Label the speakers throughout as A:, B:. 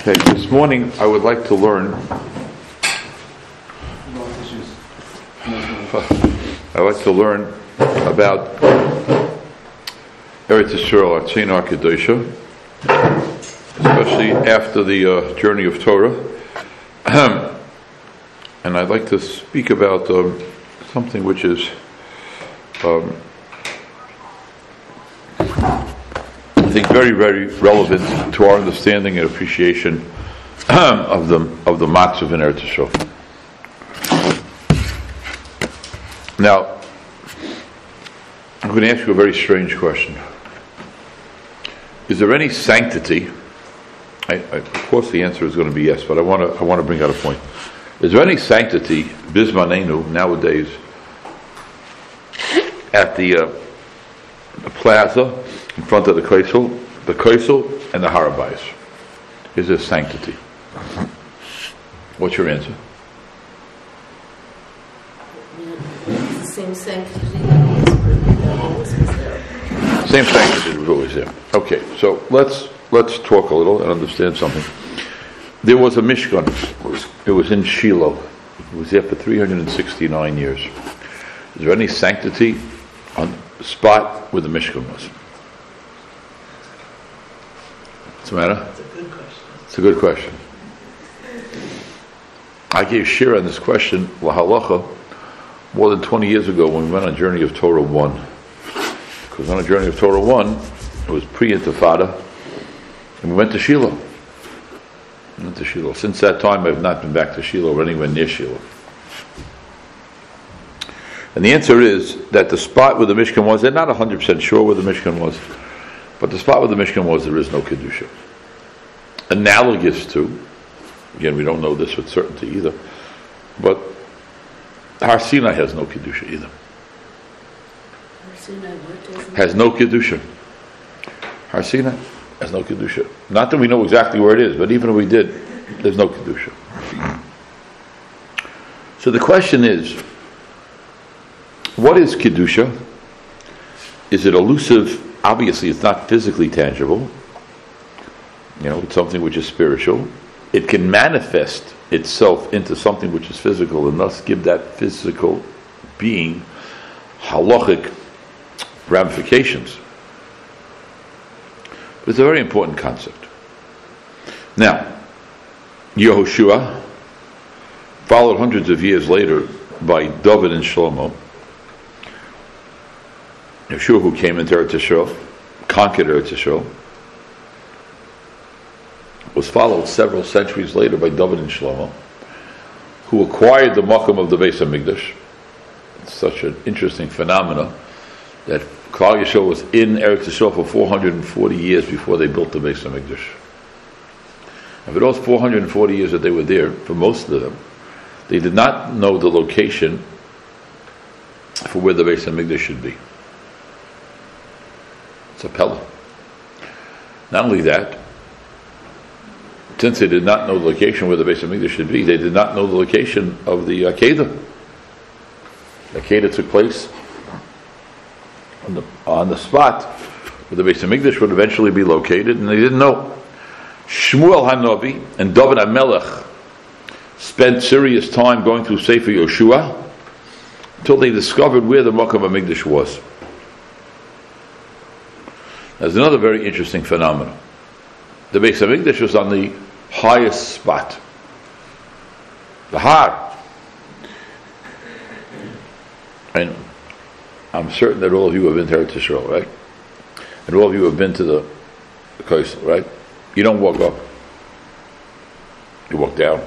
A: Okay, this morning I would like to learn. I'd like to learn about Eretz Yisrael, Artzina Kedosha, especially after the uh, journey of Torah. and I'd like to speak about um, something which is um, think very, very relevant to our understanding and appreciation of the of the matzav in Eretz Yisrael. Now, I'm going to ask you a very strange question. Is there any sanctity? I, I, of course, the answer is going to be yes, but I want to I want to bring out a point. Is there any sanctity, bismanenu, nowadays, at the, uh, the plaza in front of the Kaisel, the Kaisel and the Harabais? Is there sanctity? What's your answer?
B: It's the same sanctity that always there.
A: Same sanctity was always there. Okay, so let's let's talk a little and understand something. There was a Mishkan. It was in Shiloh. It was there for 369 years. Is there any sanctity on the spot where the Mishkan was? What's the matter?
B: It's a good question.
A: It's a good question. I gave Shira on this question, lahalacha, more than 20 years ago when we went on a journey of Torah 1. Because on a journey of Torah 1, it was pre-intifada, and we went to Shiloh. We went to Shiloh. Since that time, I've not been back to Shiloh or anywhere near Shiloh. And the answer is that the spot where the Mishkan was, they're not 100% sure where the Mishkan was, but the spot where the Mishkan was, there is no Kedusha. Analogous to, again, we don't know this with certainty either, but Har Sinai has no Kedusha either.
B: Sinai,
A: Has no Kedusha. Har Sinai has no Kedusha. Not that we know exactly where it is, but even if we did, there's no Kedusha. So the question is, what is Kedusha? Is it elusive? Obviously, it's not physically tangible. You know, it's something which is spiritual. It can manifest itself into something which is physical and thus give that physical being halachic ramifications. But it's a very important concept. Now, Yehoshua, followed hundreds of years later by David and Shlomo, Yeshua who came into Eretz Yisrael, conquered Eretz Yisrael, was followed several centuries later by David and Shlomo, who acquired the Makam of the Beis HaMikdash. It's such an interesting phenomenon that Klal Yisrael was in Eretz Yisrael for 440 years before they built the Beis HaMikdash. And for those 440 years that they were there, for most of them, they did not know the location for where the Beis HaMikdash should be. It's a Pella. Not only that, since they did not know the location where the Beis HaMikdash should be, they did not know the location of the Akedah. The Akedah took place on the, on the spot where the Beis HaMikdash would eventually be located, and they didn't know. Shmuel Hanavi and David HaMelech spent serious time going through Sefer Yoshua until they discovered where the Makkah HaMikdash was. There's another very interesting phenomenon. The Beis HaMikdash was on the highest spot. The Har. And I'm certain that all of you have been to Eretz Yisrael, right? And all of you have been to the, coast, right? You don't walk up. You walk down.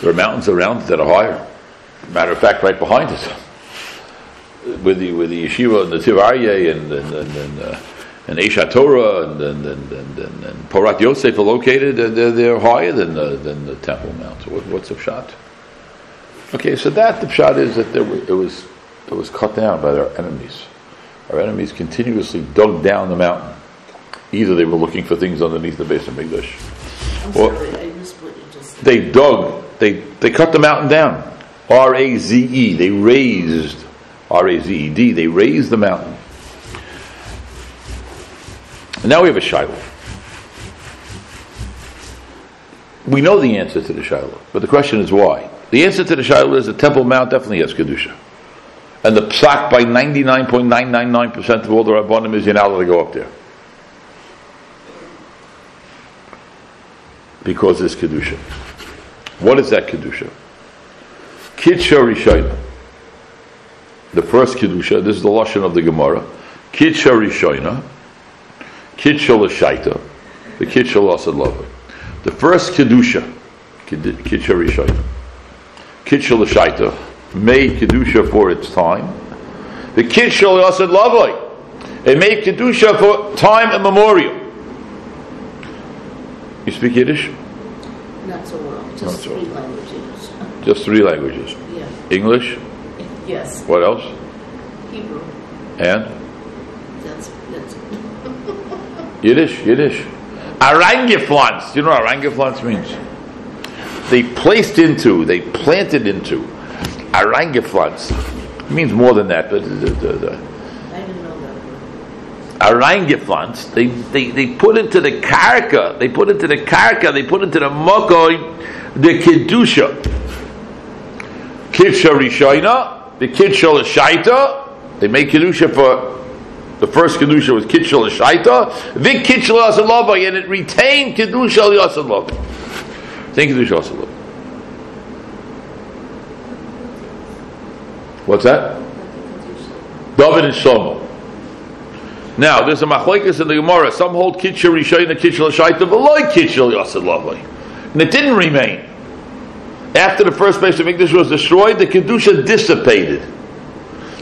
A: There are mountains around that are higher. Matter of fact, right behind it with the with the yeshiva and the Tivarye and and and, and, uh, and Esha Torah and and, and, and, and, and Porat Yosef are located. They're, they're higher than the than the Temple Mount. So what, what's the pshat? Okay, so that the pshat is that there were, it was it was cut down by their enemies. Our enemies continuously dug down the mountain. Either they were looking for things underneath the Beis HaMikdash.
B: I'm
A: Well-
B: sorry, I missed what you just said.
A: They dug. They they cut the mountain down. R A Z E. They raised R A Z E D. They raised the mountain. And now we have a shiloh. We know the answer to the Shiloh, but the question is why. The answer to the Shiloh is the Temple Mount definitely has Kedusha. And the psak by 99.999% of all the Rabbanim is allowed to go up there. Because there's Kedusha. What is that Kedusha? Kidsha Rishayna. The first Kedusha, this is the Lashon of the Gemara. Kidsha Lashaita. The Kidsha Lasad Lava. The first Kedusha. Kidsha Lashaita. Made Kedusha for its time. The Kidsha Lasad Lavai. It made Kedusha for time immemorial. You speak Yiddish?
B: Not so well, just
A: so
B: three languages.
A: Just three languages.
B: Yeah,
A: English,
B: yes,
A: what else?
B: Hebrew,
A: And
B: that's, that's,
A: Yiddish, Yiddish. Arangeflans. Do you know what arangeflans means? They placed into, they planted into. Arangeflans means more than that, but the, the, the,
B: I didn't know that word.
A: Arangeflans, they, they, they put into the karka, they put into the karka, they put into the mokoi, the kedusha. Kidsha Rishoina, the Kidsha Shaita, they make kedusha for the first kedusha was Kidsha Lashaita, the Kidsha Lasalava, and it retained kedusha Lasalava. Thank you, kedusha Lasalava. What's that? David and Shlomo. Now, there's a machlekes in the Gemara. Some hold kitchel rishayna, kitchel shaita, v'loy kitchel yasad lavai. And it didn't remain. After the first Beis HaMikdash was destroyed, the kedusha dissipated.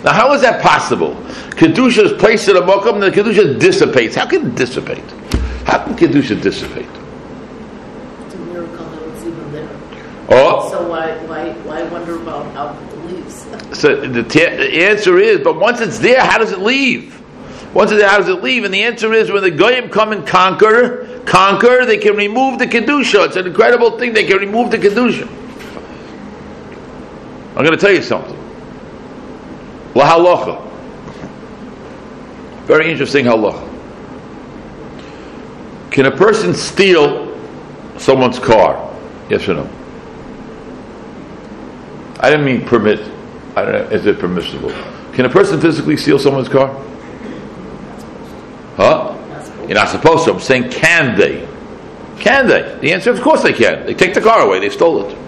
A: Now, how is that possible? Kedusha is placed in a mokum, and the kedusha dissipates. How can it dissipate? How can kedusha dissipate?
B: It's a miracle that it's even there.
A: Oh,
B: So why, why, why wonder about how it leaves?
A: so the, ta- the answer is, but once it's there, how does it leave? Once it's there, how does it leave? And the answer is, when the goyim come and conquer, conquer, they can remove the kedusha. It's an incredible thing. They can remove the kedusha. I'm going to tell you something. Lahalacha. Very interesting halacha. Can a person steal someone's car? Yes or no? I didn't mean permit. I don't know, is it permissible? Can a person physically steal someone's car? Huh? You're not supposed to. I'm saying, can they? Can they? The answer of course they can. They take the car away. They stole it.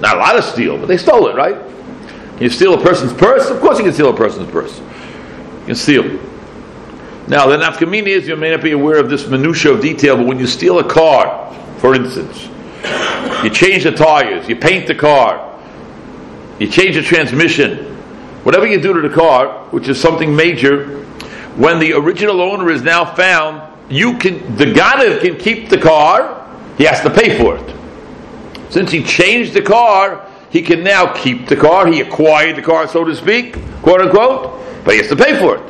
A: Not a lot of steal, but they stole it, right? Can you steal a person's purse? Of course you can steal a person's purse. You can steal. Now, the nafkamina is, you may not be aware of this minutia of detail, but when you steal a car, for instance, you change the tires, you paint the car, you change the transmission, whatever you do to the car, which is something major, when the original owner is now found, you can the ganav can keep the car, he has to pay for it. Since he changed the car, he can now keep the car, he acquired the car, so to speak, quote unquote, but he has to pay for it.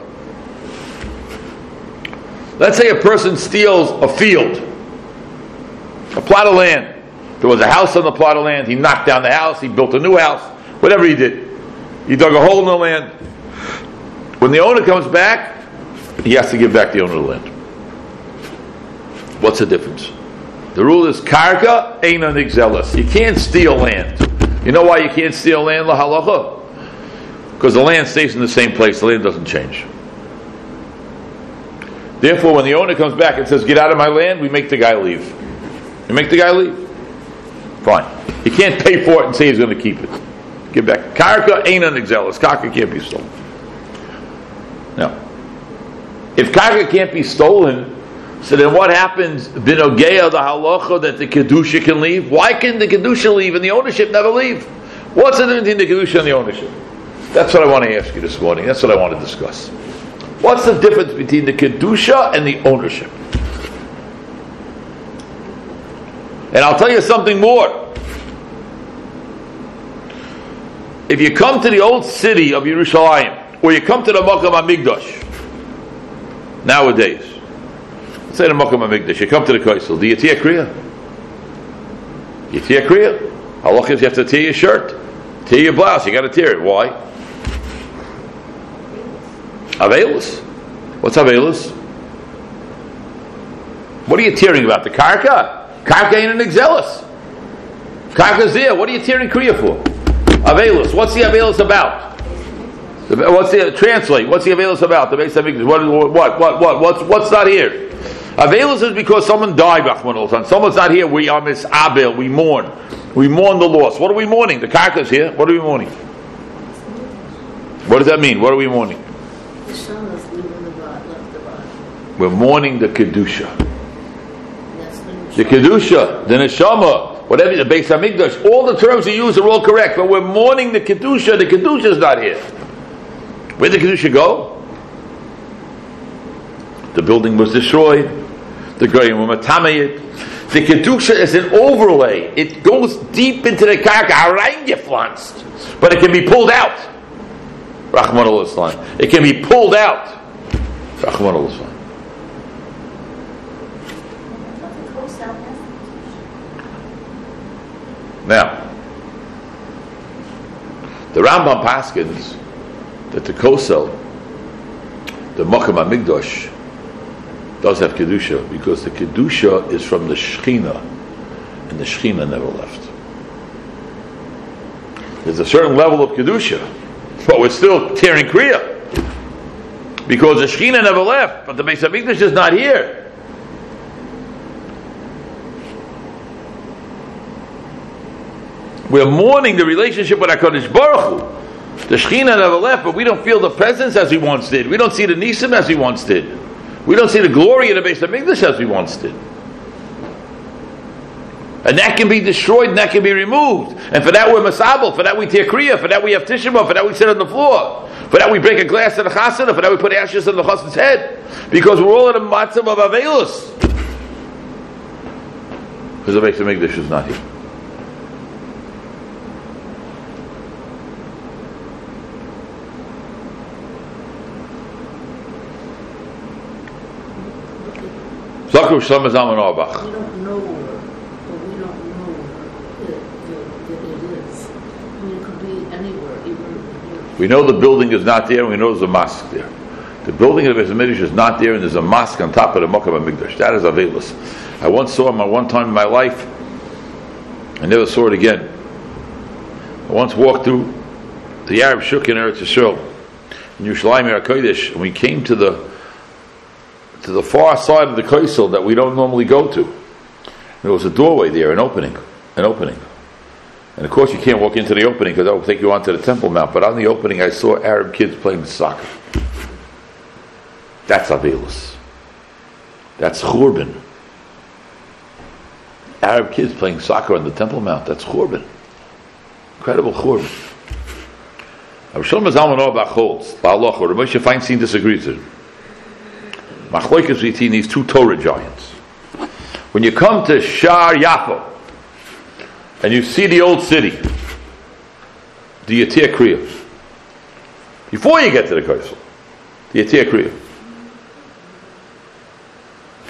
A: Let's say a person steals a field, a plot of land. There was a house on the plot of land, he knocked down the house, he built a new house, whatever he did. He dug a hole in the land. When the owner comes back, he has to give back the owner the land. What's the difference? The rule is karka eina nigzelas. You can't steal land. You know why you can't steal land, la halacha? Because the land stays in the same place. The land doesn't change. Therefore, when the owner comes back and says, "Get out of my land," we make the guy leave. You make the guy leave. Fine. He can't pay for it and say he's going to keep it. Give back. Karka eina nigzelas. Karka can't be stolen. Now, if karka can't be stolen, so then what happens, binogeya, the halacha, that the kedusha can leave? Why can the kedusha leave and the ownership never leave? What's the difference between the kedusha and the ownership? That's what I want to ask you this morning. That's what I want to discuss. What's the difference between the kedusha and the ownership? And I'll tell you something more. If you come to the old city of Yerushalayim, or you come to the Makam Amigdash, nowadays, say the Makam Amigdash, you come to the Kaisel, do you tear Kriya? You tear Kriya? Halach is you have to tear your shirt, tear your blouse, you got to tear it. Why? Avelus. What's Avelus? What are you tearing about? The karka? Karka ain't an exelis. Karka's there. What are you tearing Kriya for? Avelus. What's the Avelus about? What's the translate? What's the Avelus about? The base of what, what, what, what, what's, what's not here? Avelus is because someone died, Rahman Someone's not here. We are Miss Abel. We mourn. We mourn the loss. What are we mourning? The Karka's here. What are we mourning? What does that mean? What are we mourning? We're mourning the Kedusha. The Kedusha, the Neshama, whatever, the Beis HaMikdash, all the terms you use are all correct, but we're mourning the Kedusha, the Kedusha's not here. Where'd the Kedusha go? The building was destroyed. The Goyim were matamayit. The Kedusha is an overlay. It goes deep into the karka, reingepflanzt. But it can be pulled out. Rachmana litzlan. It can be pulled out. Rachmana litzlan. Now, the Rambam Paskins that the Kosel, the Mokum Amigdosh, does have Kedusha because the Kedusha is from the Shechina and the Shechina never left. There's a certain level of Kedusha, but we're still tearing Kriya because the Shechina never left, but the Beis HaMikdash is not here. We're mourning the relationship with HaKadosh Baruch Hu. The Shekhinah never left, but we don't feel the presence as we once did. We don't see the Nisim as we once did. We don't see the glory of the Beis HaMikdash as we once did. And that can be destroyed and that can be removed. And for that we're masabel, for that we tear kriya, for that we have tishma, for that we sit on the floor, for that we break a glass in the chasana, for that we put ashes on the chassan's head. Because we're all in a matzav of avelus. Because the Beis HaMikdash is not here. Zakru Shlomo Zalman Auerbach.
B: we don't know but we don't know that, it is. I mean, it could be anywhere, even
A: We know the building is not there, and we know there's a mosque there. The building of the Hamikdash is not there, and there's a mosque on top of the Mokum Hamikdash. That is Avelus. I once saw him one time in my life. I never saw it again. I once walked through the Arab Shuk in Eretz Yisrael, in Yerushalayim Kodesh, and we came to the to the far side of the Kaisel that we don't normally go to. There was a doorway there, an opening, an opening. And of course, you can't walk into the opening because that will take you onto the Temple Mount. But on the opening, I saw Arab kids playing soccer. That's Avelus. That's Churban. Arab kids playing soccer on the Temple Mount. That's Churban. Incredible Churban. Rav Shlomo Zalman Auerbach holds, Ba'aloch, or Moshe Feinstein disagrees with him. Machloikas between these two Torah giants. When you come to Shar Yaakov and you see the old city, the Yatir Kriya? Before you get to the Kaisel, the Yatir Kriya?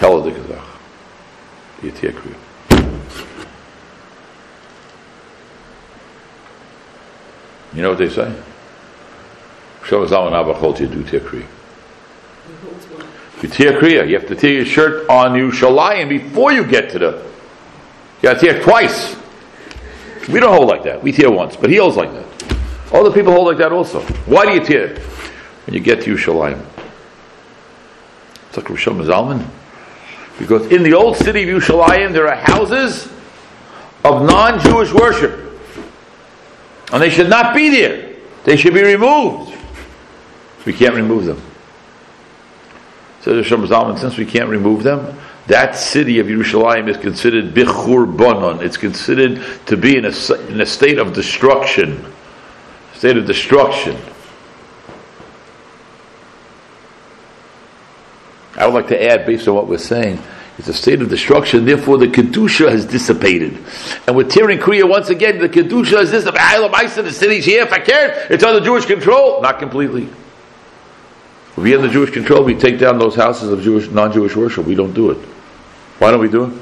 A: Hell the Kazakh. You tear Kriya? You know what they say? Shlomo Zalman Auerbach holds you do tear Kriya.
B: he holds one.
A: You tear kriya. You have to tear your shirt on Yerushalayim before you get to the. You got to tear twice. We don't hold like that. We tear once, but he holds like that. Other people hold like that also. Why do you tear? When you get to Yerushalayim. It's like Rosh. Because in the old city of Yerushalayim, there are houses of non-Jewish worship. And they should not be there. They should be removed. We can't remove them. Says Rosh Zalman, since we can't remove them, that city of Yerushalayim is considered bichur bonon. It's considered to be in a, in a state of destruction. State of destruction. I would like to add, based on what we're saying, it's a state of destruction. Therefore, the kedusha has dissipated, and we're tearing Kriya once again. The kedusha has dissipated. The city's here. If I care, it's under Jewish control. Not completely. If we have the Jewish control, we take down those houses of Jewish, non-Jewish worship. We don't do it. Why don't we do it?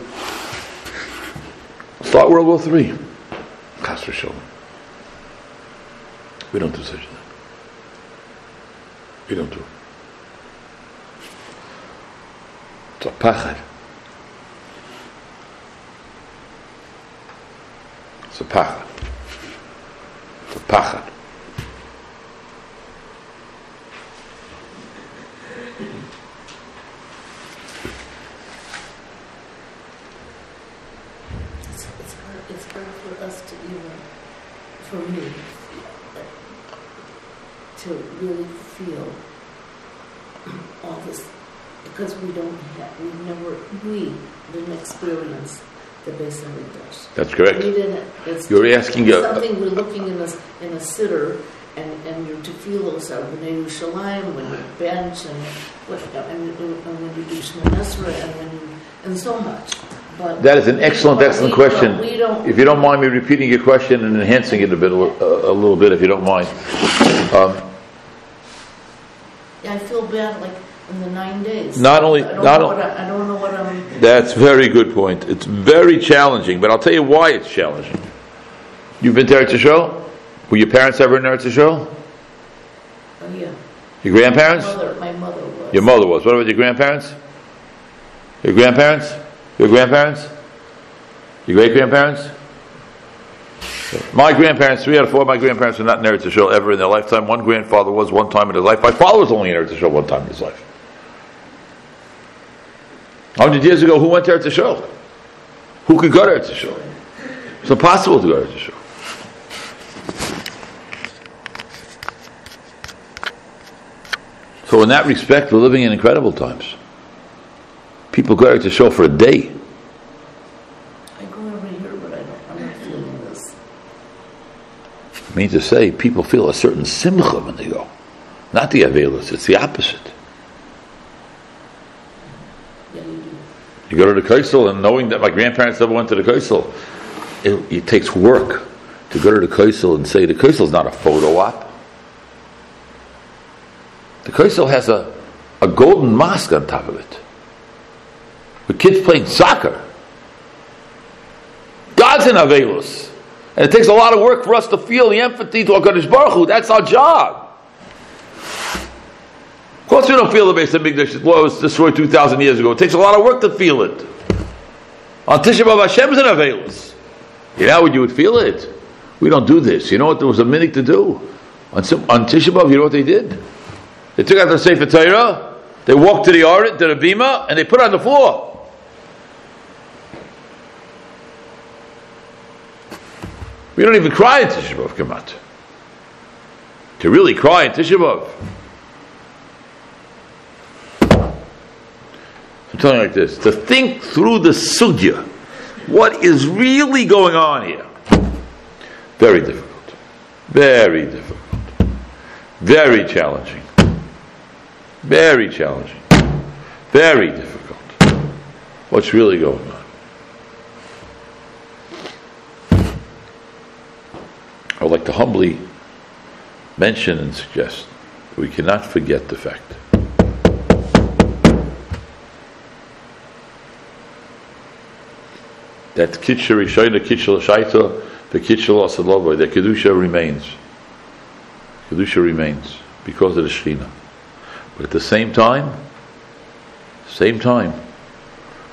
A: Start World War Three. Chas v'sholem. We don't do such a thing. We don't do it. It's a pachad. It's a pachad. It's a pachad.
B: It's, it's hard, it's hard for us to even, for me, to really feel all this, because we don't have, we never, we didn't experience the Beis Hamikdash.
A: That's correct.
B: We didn't, it's.
A: You're asking
B: it's
A: a-
B: Something we're looking in a, in a sitter, and, and uh, your tefillos are B'nai Yerushalayim, when you bench, and what, and, and when you do Shemon and when you, and so much. But
A: That is an excellent, excellent question. If you don't mind me repeating your question and enhancing it a bit, a, a little bit, if you don't mind. Um,
B: I feel bad, like, in the nine days.
A: Not only-
B: I don't
A: not
B: know
A: on-
B: what I, I don't know what I'm,
A: That's very good point. It's very challenging, but I'll tell you why it's challenging. You've been to Eretz Yisrael? Were your parents ever in Eretz Yisrael?
B: oh, yeah.
A: Your grandparents?
B: Mother, my mother was.
A: Your mother was. What about your grandparents? Your grandparents? Your grandparents? Your great grandparents? My grandparents, three out of four of my grandparents were not in Eretz Yisrael ever in their lifetime. One grandfather was one time in his life. My father was only in Eretz Yisrael one time in his life. Hundred years ago, who went to Eretz Yisrael? Who could go to Eretz Yisrael? It's impossible to go to Eretz Yisrael. So in that respect, we're living in incredible times. People go out to show for a day.
B: I go every year, but I don't, I'm not feeling this.
A: I mean to say, people feel a certain simcha when they go. Not the avelus, it's the opposite.
B: Yeah, you do.
A: You go to the Kaisel and knowing that my grandparents never went to the Kaisel, it, it takes work to go to the Kaisel and say the Kaisel is not a photo op. The Kaisel has a, a golden mosque on top of it. With kids playing soccer. God's in Avelus. And it takes a lot of work for us to feel the empathy to HaKadosh Baruch Hu. That's our job. Of course we don't feel the Beis HaMikdash was destroyed 2,000 years ago. It takes a lot of work to feel it. On Tisha B'Av Hashem's in Avelus. You know how you would feel it? We don't do this. You know what there was a minute to do? On, on Tisha B'Av, you know what they did? They took out the Sefer Torah, they walked to the Aron, to the Bima, and they put it on the floor. We don't even cry in Tisha B'Av, Kamat. To really cry in Tisha B'Av. I'm telling you like this: to think through the sugya, what is really going on here. Very difficult, very difficult, very challenging, very challenging, very difficult. What's really going on? Would like to humbly mention and suggest that we cannot forget the fact that Kitcha Rishayna, Kitcha Shaita, the Kitcha Asalova, the Kedusha remains. Kedusha remains because of the Shekhinah. But at the same time, same time,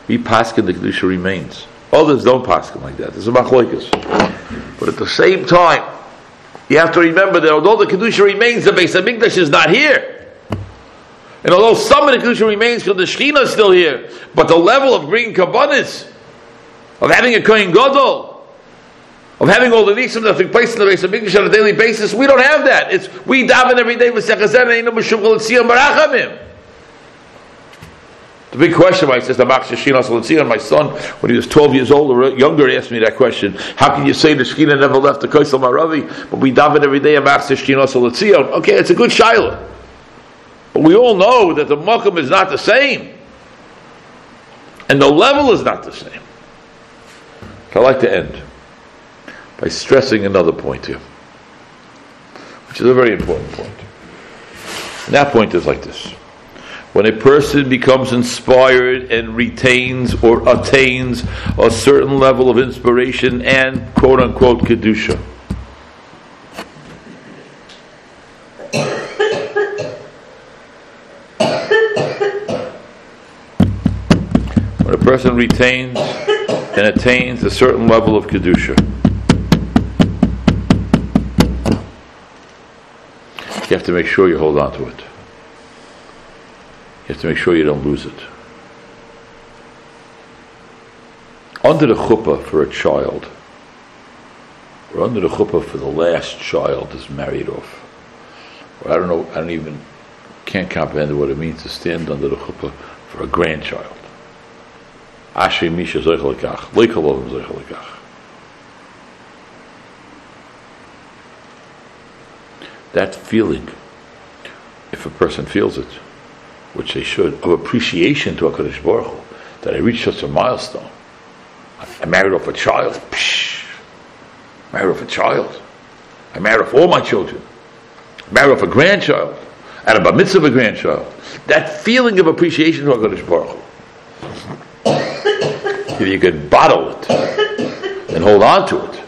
A: we paskin the Kedusha remains. Others don't paskin like that. There's a machloikas. But at the same time, you have to remember that although the Kedusha remains, the Beis HaMikdash is not here. And although some of the Kedusha remains because the Shekhinah is still here, but the level of bringing kabbanis, of having a Kohen Gadol, of having all the nisim that take place in the Beis HaMikdash on a daily basis, we don't have that. It's we daven every day with Sechazen and Meshum Chalitzion Barachamim. The big question, why he says my son, when he was 12 years old or younger, asked me that question. How can you say the Shekhinah never left the Kaisel Maravi, but we daven every day a Mach Shechina Chalitzion? Okay, it's a good shaila. But we all know that the Makam is not the same. And the level is not the same. I'd like to end by stressing another point here, which is a very important point. And that point is like this. When a person becomes inspired and retains or attains a certain level of inspiration and quote unquote Kedusha. when a person retains and attains a certain level of Kedusha. You have to make sure you hold on to it. You have to make sure you don't lose it. Under the chuppah for a child, or under the chuppah for the last child is married off. Or I don't know, I don't even, can't comprehend what it means to stand under the chuppah for a grandchild. Misha. That feeling, if a person feels it, which they should, of appreciation to HaKadosh Baruch Hu, that I reached such a milestone. I married off a child. Psh, married off a child. I married off all my children. I married off a grandchild. And a of a grandchild. That feeling of appreciation to HaKadosh Baruch Hu. If you could bottle it and hold on to it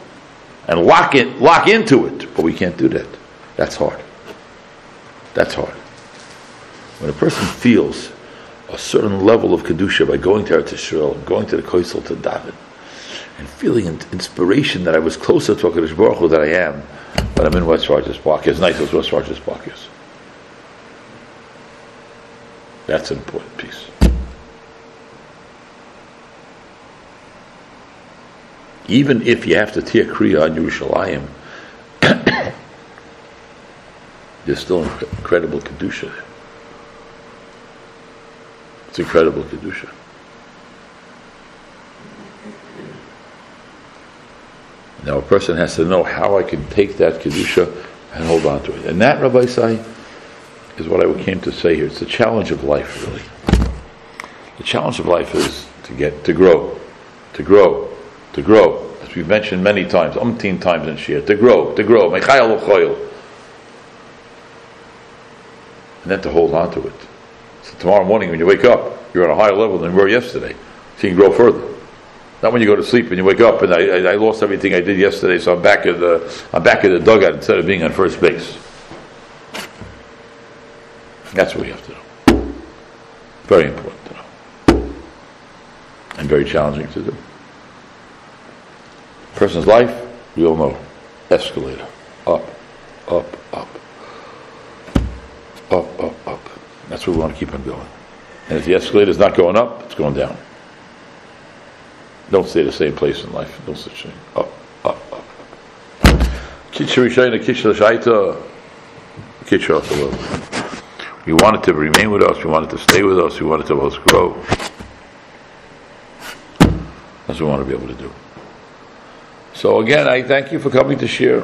A: and lock it, lock into it, but we can't do that. That's hard. That's hard. When a person feels a certain level of kedusha by going to Eretz Yisrael, going to the Koisel to David, and feeling an inspiration that I was closer to HaKadosh Baruch Hu than I am, but I'm in West Rogers Park, as nice as West Rogers Park is. That's an important piece. Even if you have to tear Kriya on Yerushalayim, there's still incredible Kedusha there. It's incredible Kedusha. Now a person has to know how I can take that Kedusha and hold on to it. And that, Rabbi Sai, is what I came to say here. It's the challenge of life, really. The challenge of life is to get, to grow, to grow, to grow. As we've mentioned many times, umpteen times in Shia, to grow, to grow. Mechayal u'choyel. And then to hold on to it. So tomorrow morning when you wake up, you're on a higher level than you were yesterday. So you can grow further. Not when you go to sleep and you wake up and I, I, I lost everything I did yesterday, so I'm back at the I'm back at the dugout instead of being on first base. That's what we have to do. Very important to know. And very challenging to do. Person's life, we all know. Escalator. Up, up, up. Up, up, up. That's where we want to keep on going. And if the escalator is not going up, it's going down. Don't stay the same place in life. No such thing. Up, up, up. We want it to remain with us. We want it to stay with us. We want it to help us grow. That's what we want to be able to do. So again, I thank you for coming to share.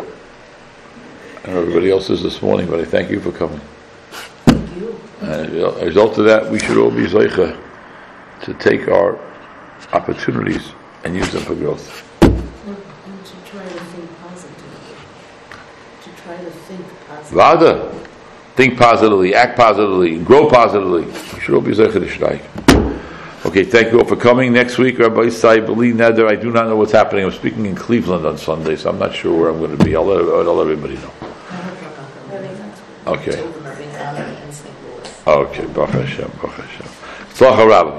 A: I know everybody else is this morning, but I thank you for coming.
B: Thank you.
A: And as a result of that, we should all be zeicha to take our opportunities and use them for growth.
B: And, to try to think positively. To try to think positively.
A: Vada, think positively, act positively, grow positively. We should all be shteik. Okay, thank you all for coming. Next week, Rabbi Isai, believe Neder, I do not know what's happening. I'm speaking in Cleveland on Sunday, so I'm not sure where I'm going to be. I'll let, I'll let everybody know. Okay.
B: Children are being honored in St. Louis.